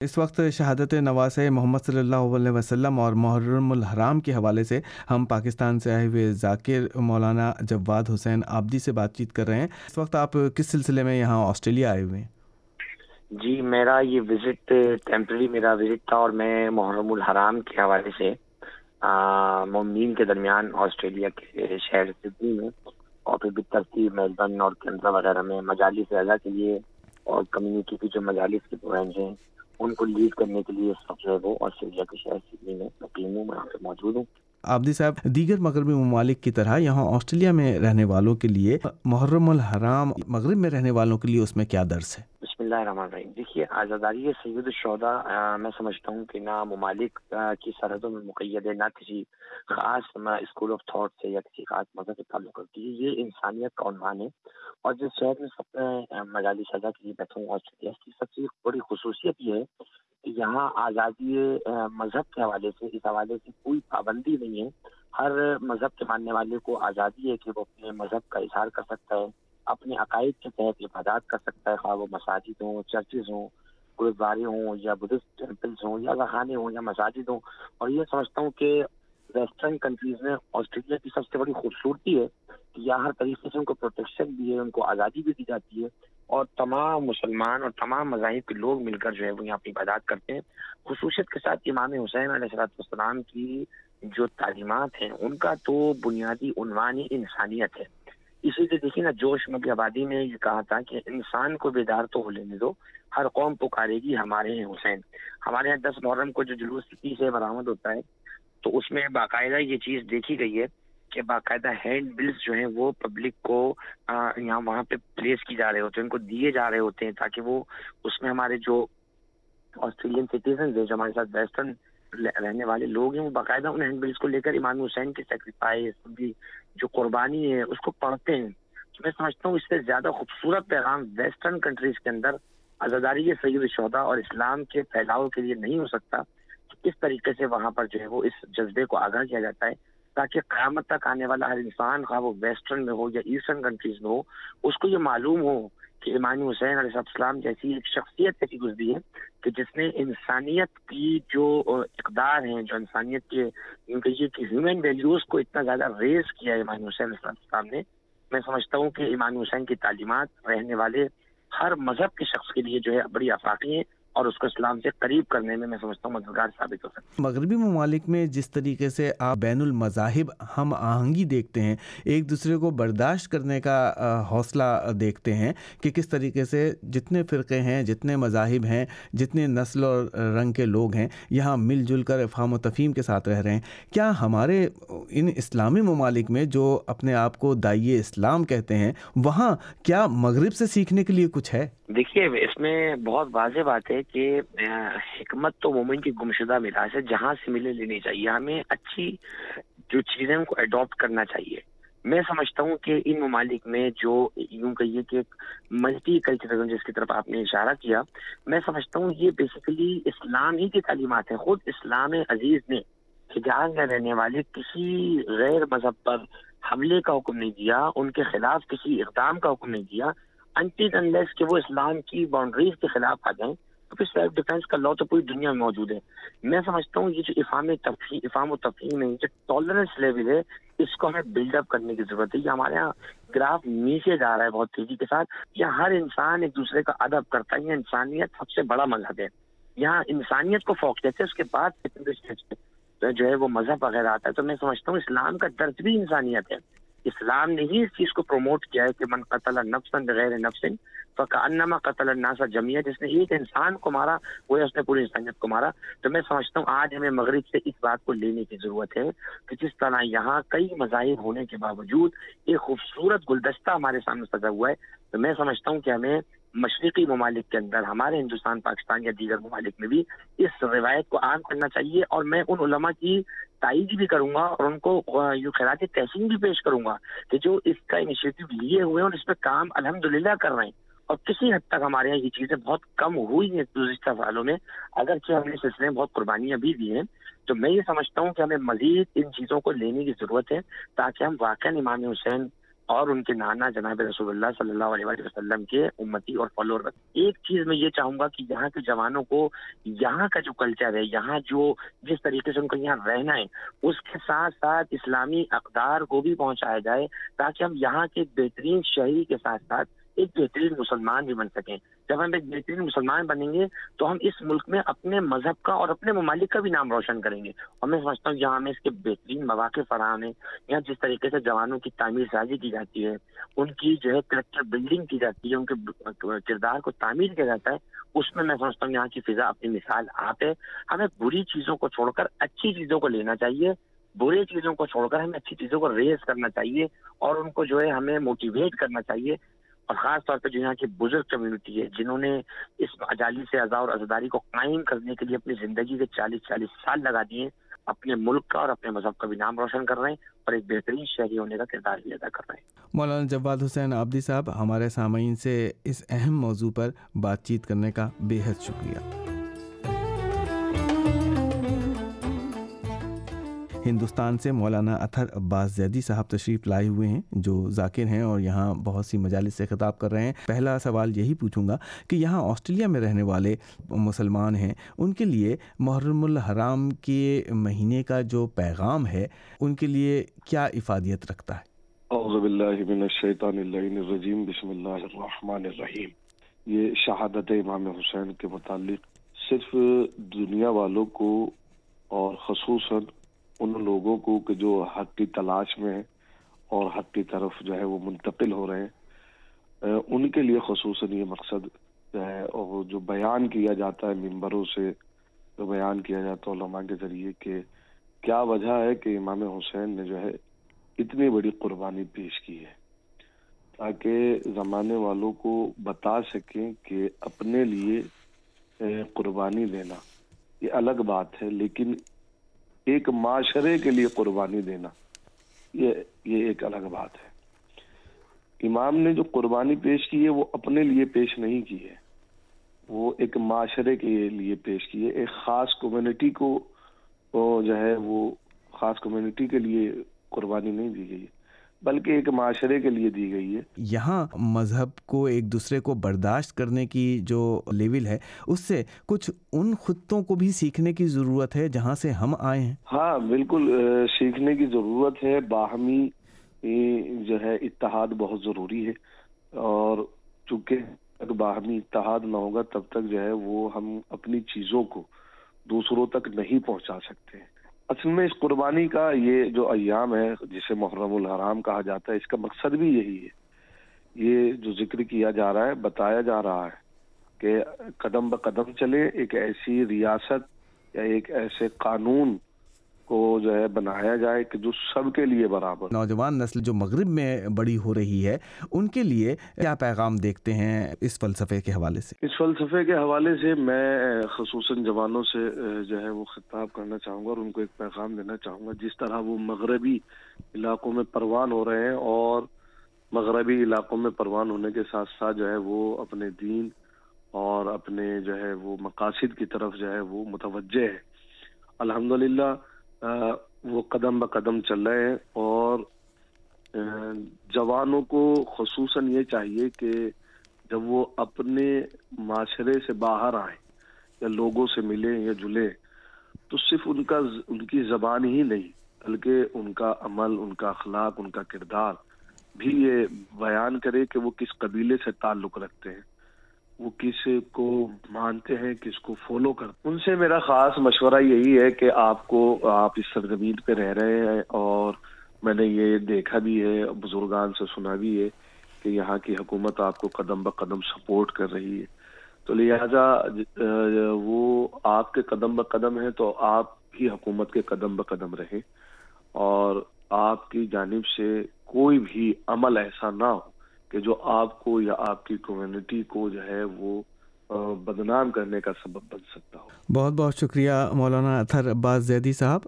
اس وقت شہادت نواز محمد صلی اللہ علیہ وسلم اور محرم الحرام کے حوالے سے ہم پاکستان سے آئے ہوئے ذاکر مولانا جواد حسین آبدی سے بات چیت کر رہے ہیں۔ اس وقت آپ کس سلسلے میں یہاں آسٹریلیا آئے ہوئے ہیں؟ جی میرا یہ وزٹ ٹیمپرری میرا وزٹ تھا اور میں محرم الحرام کے حوالے سے ممین کے درمیان آسٹریلیا کے شہر سڈنی میں اور پھر بھی میلبرن اور کینرا وغیرہ میں مجالس اعلیٰ کے لیے اور کمیونٹی کی جو مجالس کے پوائنٹ ہیں ان کو لیڈ کرنے کے لیے جو ہے وہ آسٹریلیا کے شہر سڈنی میں مقیم ہوں میں یہاں پہ موجود ہوں آبدی صاحب دیگر مغربی ممالک کی طرح یہاں آسٹریلیا میں رہنے والوں کے لیے محرم الحرام مغرب میں رہنے والوں کے لیے اس میں کیا درس ہے اللہ الرحمن الرحیم. دیکھیے، آزاداری سید الشہدا میں سمجھتا ہوں کہ نہ ممالک کی سرحدوں میں مقید ہے، نہ کسی خاص اسکول آف تھاٹ سے یا کسی خاص مذہب سے تعلق کرتی ہے۔ یہ انسانیت کا عنوان ہے۔ اور جس شہر میں سب مجالی سزا کے لیے بیٹھا ہوں آسٹریلیا کی سب سے بڑی خصوصیت یہ ہے کہ یہاں آزادی مذہب کے حوالے سے، اس حوالے سے کوئی پابندی نہیں ہے۔ ہر مذہب کے ماننے والے کو آزادی ہے کہ وہ اپنے مذہب کا اظہار کر سکتا ہے۔ اپنے عقائد کے تحت عبادات کر سکتا ہے، خواہ وہ مساجد ہوں، چرچز ہوں، گرودوارے ہوں یا بدھسٹ ٹیمپلس ہوں یا خانے ہوں یا مساجد ہوں۔ اور یہ سمجھتا ہوں کہ ویسٹرن کنٹریز میں آسٹریلیا کی سب سے بڑی خوبصورتی ہے کہ یہاں ہر طریقے سے ان کو پروٹیکشن بھی ہے، ان کو آزادی بھی دی جاتی ہے۔ اور تمام مسلمان اور تمام مذاہب کے لوگ مل کر جو ہے وہ یہاں اپنی عبادات کرتے ہیں۔ خصوصیت کے ساتھ امام حسین علیہ صلاحت والسلام کی جو تعلیمات ہیں، ان کا تو بنیادی عنوان ہی انسانیت ہے۔ اسی لیے دیکھیے نا، جوش مبی آبادی نے یہ کہا تھا کہ انسان کو بیدار تو ہو لینے دو، ہر قوم پکارے گی ہمارے ہیں حسین۔ ہمارے یہاں دس محرم کو جو جلوس سے برآمد ہوتا ہے، تو اس میں باقاعدہ یہ چیز دیکھی گئی ہے کہ باقاعدہ ہینڈ بلز جو ہیں وہ پبلک کو یہاں وہاں پہ پلیس کی جا رہے ہوتے ہیں، ان کو دیے جا رہے ہوتے ہیں تاکہ وہ اس میں ہمارے جو آسٹریلین سٹیزنز ہیں، جو ہمارے ساتھ ویسٹرن رہنے والے لوگ ہیں، وہ باقاعدہ ان ہینڈ بلز کو لے کر امام حسین کی سیکریفائز جو قربانی ہے، اس کو پڑھتے ہیں۔ تو میں سمجھتا ہوں اس سے زیادہ خوبصورت پیغام ویسٹرن کنٹریز کے اندر آزاداری سید شہدا اور اسلام کے پھیلاؤ کے لیے نہیں ہو سکتا۔ کس طریقے سے وہاں پر جو ہے وہ اس جذبے کو آگاہ کیا جاتا ہے تاکہ قیامت تک آنے والا ہر انسان، خواہ وہ ویسٹرن میں ہو یا ایسٹرن کنٹریز میں ہو، اس کو یہ معلوم ہو کہ امام حسین علیہ السلام جیسی ایک شخصیت ایسی گزری ہے کہ جس نے انسانیت کی جو اقدار ہیں، جو انسانیت کے یہ ہیومن ویلیوز کو اتنا زیادہ ریز کیا ہے امام حسین علیہ السلام نے، میں سمجھتا ہوں کہ امام حسین کی تعلیمات رہنے والے ہر مذہب کے شخص کے لیے جو ہے بڑی افاقی ہیں۔ اور اس کو اسلام سے قریب کرنے میں میں سمجھتا ہوں مددگار ثابت ہو سکتا مغربی ممالک میں جس طریقے سے آپ بین المذاہب ہم آہنگی دیکھتے ہیں، ایک دوسرے کو برداشت کرنے کا حوصلہ دیکھتے ہیں کہ کس طریقے سے جتنے فرقے ہیں، جتنے مذاہب ہیں، جتنے نسل اور رنگ کے لوگ ہیں، یہاں مل جل کر افہام و تفہیم کے ساتھ رہ رہے ہیں۔ کیا ہمارے ان اسلامی ممالک میں جو اپنے آپ کو دائیں اسلام کہتے ہیں، وہاں کیا مغرب سے سیکھنے کے لیے کچھ ہے؟ دیکھیے، اس میں بہت واضح بات ہے کہ حکمت تو مومن کی گمشدہ ملاز ہے، جہاں سے ملے لینی چاہیے۔ ہمیں اچھی جو چیزیں ان کو اڈاپٹ کرنا چاہیے۔ میں سمجھتا ہوں کہ ان ممالک میں جو یوں کہیے کہ ملٹی کلچرزم جس کی طرف آپ نے اشارہ کیا، میں سمجھتا ہوں یہ بیسیکلی اسلام ہی کی تعلیمات ہیں۔ خود اسلام عزیز نے حجاز میں رہنے والے کسی غیر مذہب پر حملے کا حکم نہیں دیا، ان کے خلاف کسی اقدام کا حکم نہیں دیا۔ انٹی انلیس کہ وہ اسلام کی باؤنڈریز کے خلاف آ جائیں، تو پھر سیلف ڈیفینس کا لا تو پوری دنیا میں موجود ہے۔ میں سمجھتا ہوں یہ جو افام تفہیم افام و تفہیم ہے جو ٹالرنس لیول ہے، اس کو ہمیں بلڈ اپ کرنے کی ضرورت ہے۔ یہ ہمارے یہاں گراف نیچے جا رہا ہے بہت تیزی کے ساتھ۔ یہاں ہر انسان ایک دوسرے کا ادب کرتا ہے، یہ انسانیت سب سے بڑا مذہب ہے۔ یہاں انسانیت کو فوق دیتے اس کے بعد جو ہے وہ مذہب وغیرہ آتا ہے۔ تو میں سمجھتا ہوں اسلام کا درد بھی انسانیت ہے۔ اسلام نے ہی اس چیز کو پروموٹ کیا ہے کہ من قتل نفسن بغیر نفسن فکانما قتل الناس جمعیت جس نے ایک انسان کو مارا وہ اس نے پوری انسانیت کو مارا۔ تو میں سمجھتا ہوں آج ہمیں مغرب سے اس بات کو لینے کی ضرورت ہے کہ جس طرح یہاں کئی مذاہب ہونے کے باوجود ایک خوبصورت گلدستہ ہمارے سامنے سجا ہوا ہے۔ تو میں سمجھتا ہوں کہ ہمیں مشرقی ممالک کے اندر، ہمارے ہندوستان، پاکستان یا دیگر ممالک میں بھی اس روایت کو عام کرنا چاہیے۔ اور میں ان علماء کی تائید بھی کروں گا اور ان کو یوں خیراتی تحسین بھی پیش کروں گا کہ جو اس کا انیشیٹو لیے ہوئے ہیں اور اس پہ کام الحمد کر رہے ہیں۔ اور کسی حد تک ہمارے یہاں یہ چیزیں بہت کم ہوئی ہیں گزشتہ سالوں میں۔ اگرچہ ہم نے سلسلے میں بہت قربانیاں بھی دی ہیں۔ تو میں یہ سمجھتا ہوں کہ ہمیں مزید ان چیزوں کو لینے کی ضرورت ہے تاکہ ہم واقعہ امام حسین اور ان کے نانا جناب رسول اللہ صلی اللہ علیہ وسلم کے امتی اور فالوور ایک چیز میں یہ چاہوں گا کہ یہاں کے جوانوں کو یہاں کا جو کلچر ہے، یہاں جو جس طریقے سے ان کو یہاں رہنا ہے، اس کے ساتھ ساتھ اسلامی اقدار کو بھی پہنچایا جائے تاکہ ہم یہاں کے بہترین شہری کے ساتھ ساتھ ایک بہترین مسلمان بھی بن سکیں۔ جب ہم ایک بہترین مسلمان بنیں گے، تو ہم اس ملک میں اپنے مذہب کا اور اپنے ممالک کا بھی نام روشن کریں گے۔ اور میں سمجھتا ہوں یہاں ہمیں اس کے بہترین مواقع فراہم ہیں۔ یہاں جس طریقے سے جوانوں کی تعمیر سازی کی جاتی ہے، ان کی جو ہے کریکٹر بلڈنگ کی جاتی ہے، ان کے کردار کو تعمیر کیا جاتا ہے، اس میں میں سمجھتا ہوں یہاں کی فضا اپنی مثال آپ ہے۔ ہمیں بری چیزوں کو چھوڑ کر اچھی چیزوں کو لینا چاہیے۔ برے چیزوں کو چھوڑ کر ہمیں اچھی چیزوں کو ریز کرنا چاہیے اور ان کو جو ہے ہمیں موٹیویٹ کرنا چاہیے۔ اور خاص طور پہ جو یہاں کی بزرگ کمیونٹی ہے، جنہوں نے اس اجالی سے ازا اور ازاداری کو قائم کرنے کے لیے اپنی زندگی کے چالیس چالیس سال لگا دیے، اپنے ملک کا اور اپنے مذہب کا بھی نام روشن کر رہے ہیں اور ایک بہترین شہری ہونے کا کردار بھی ادا کر رہے ہیں۔ مولانا جواد حسین آبدی صاحب، ہمارے سامعین سے اس اہم موضوع پر بات چیت کرنے کا بے حد شکریہ۔ ہندوستان سے مولانا اطہر عباس زیدی صاحب تشریف لائے ہوئے ہیں، جو ذاکر ہیں اور یہاں بہت سی مجالس سے خطاب کر رہے ہیں۔ پہلا سوال یہی پوچھوں گا کہ یہاں آسٹریلیا میں رہنے والے مسلمان ہیں، ان کے لیے محرم الحرام کے مہینے کا جو پیغام ہے، ان کے لیے کیا افادیت رکھتا ہے؟ اعوذ باللہ من الشیطان الرجیم، بسم اللہ الرحمن الرحیم۔ یہ شہادت امام حسین کے متعلق صرف دنیا والوں کو اور خصوصاً ان لوگوں کو کہ جو حق کی تلاش میں ہیں اور حق کی طرف جو ہے وہ منتقل ہو رہے ہیں ان کے لیے خصوصاً یہ مقصد جو ہے اور جو بیان کیا جاتا ہے ممبروں سے، جو بیان کیا جاتا ہے علماء کے ذریعے کہ کیا وجہ ہے کہ امام حسین نے جو ہے اتنی بڑی قربانی پیش کی ہے۔ تاکہ زمانے والوں کو بتا سکیں کہ اپنے لیے قربانی دینا یہ الگ بات ہے، لیکن ایک معاشرے کے لیے قربانی دینا، یہ یہ ایک الگ بات ہے۔ امام نے جو قربانی پیش کی ہے، وہ اپنے لیے پیش نہیں کی ہے۔ وہ ایک معاشرے کے لیے پیش کی ہے۔ ایک خاص کمیونٹی کو، جو ہے، وہ خاص کمیونٹی کے لیے قربانی نہیں دی گئی۔ ہے بلکہ ایک معاشرے کے لیے دی گئی ہے۔ یہاں مذہب کو ایک دوسرے کو برداشت کرنے کی جو لیول ہے اس سے کچھ ان خطوں کو بھی سیکھنے کی ضرورت ہے جہاں سے ہم آئے ہیں۔ ہاں بالکل سیکھنے کی ضرورت ہے۔ باہمی جو ہے اتحاد بہت ضروری ہے۔ اور چونکہ باہمی اتحاد نہ ہوگا تب تک جو ہے وہ ہم اپنی چیزوں کو دوسروں تک نہیں پہنچا سکتے۔ ہیں اصل میں اس قربانی کا یہ جو ایام ہے، جسے محرم الحرام کہا جاتا ہے، اس کا مقصد بھی یہی ہے۔ یہ جو ذکر کیا جا رہا ہے، بتایا جا رہا ہے کہ قدم بقدم چلے ایک ایسی ریاست یا ایک ایسے قانون کو جو ہے بنایا جائے کہ جو سب کے لیے برابر نوجوان نسل جو مغرب میں بڑی ہو رہی ہے ان کے لیے کیا پیغام دیکھتے ہیں اس فلسفے کے حوالے سے؟ اس فلسفے کے حوالے سے میں خصوصاً جوانوں سے جو ہے وہ خطاب کرنا چاہوں گا اور ان کو ایک پیغام دینا چاہوں گا۔ جس طرح وہ مغربی علاقوں میں پروان ہو رہے ہیں اور مغربی علاقوں میں پروان ہونے کے ساتھ ساتھ جو ہے وہ اپنے دین اور اپنے جو ہے وہ مقاصد کی طرف جو ہے وہ متوجہ ہے الحمدللہ وہ قدم بہ قدم چل رہے ہیں اور جوانوں کو خصوصاً یہ چاہیے کہ جب وہ اپنے معاشرے سے باہر آئیں، یا لوگوں سے ملیں یا جلیں، تو صرف ان کا ان کی زبان ہی نہیں، بلکہ ان کا عمل، ان کا اخلاق، ان کا کردار بھی یہ بیان کرے کہ وہ کس قبیلے سے تعلق رکھتے ہیں۔ وہ کس کو مانتے ہیں، کس کو فالو کرتے ان سے میرا خاص مشورہ یہی ہے کہ آپ کو، آپ اس سرزمین پہ رہ رہے ہیں اور میں نے یہ دیکھا بھی ہے، بزرگان سے سنا بھی ہے کہ یہاں کی حکومت آپ کو قدم بہ قدم سپورٹ کر رہی ہے۔ تو لہٰذا وہ آپ کے قدم بہ قدم ہے تو آپ بھی حکومت کے قدم بہ قدم رہے اور آپ کی جانب سے کوئی بھی عمل ایسا نہ ہو۔ کہ جو آپ کو یا آپ کی کمیونٹی کو جو ہے وہ بدنام کرنے کا سبب بن سکتا ہو۔ بہت بہت شکریہ مولانا اطہر عباس زیدی صاحب۔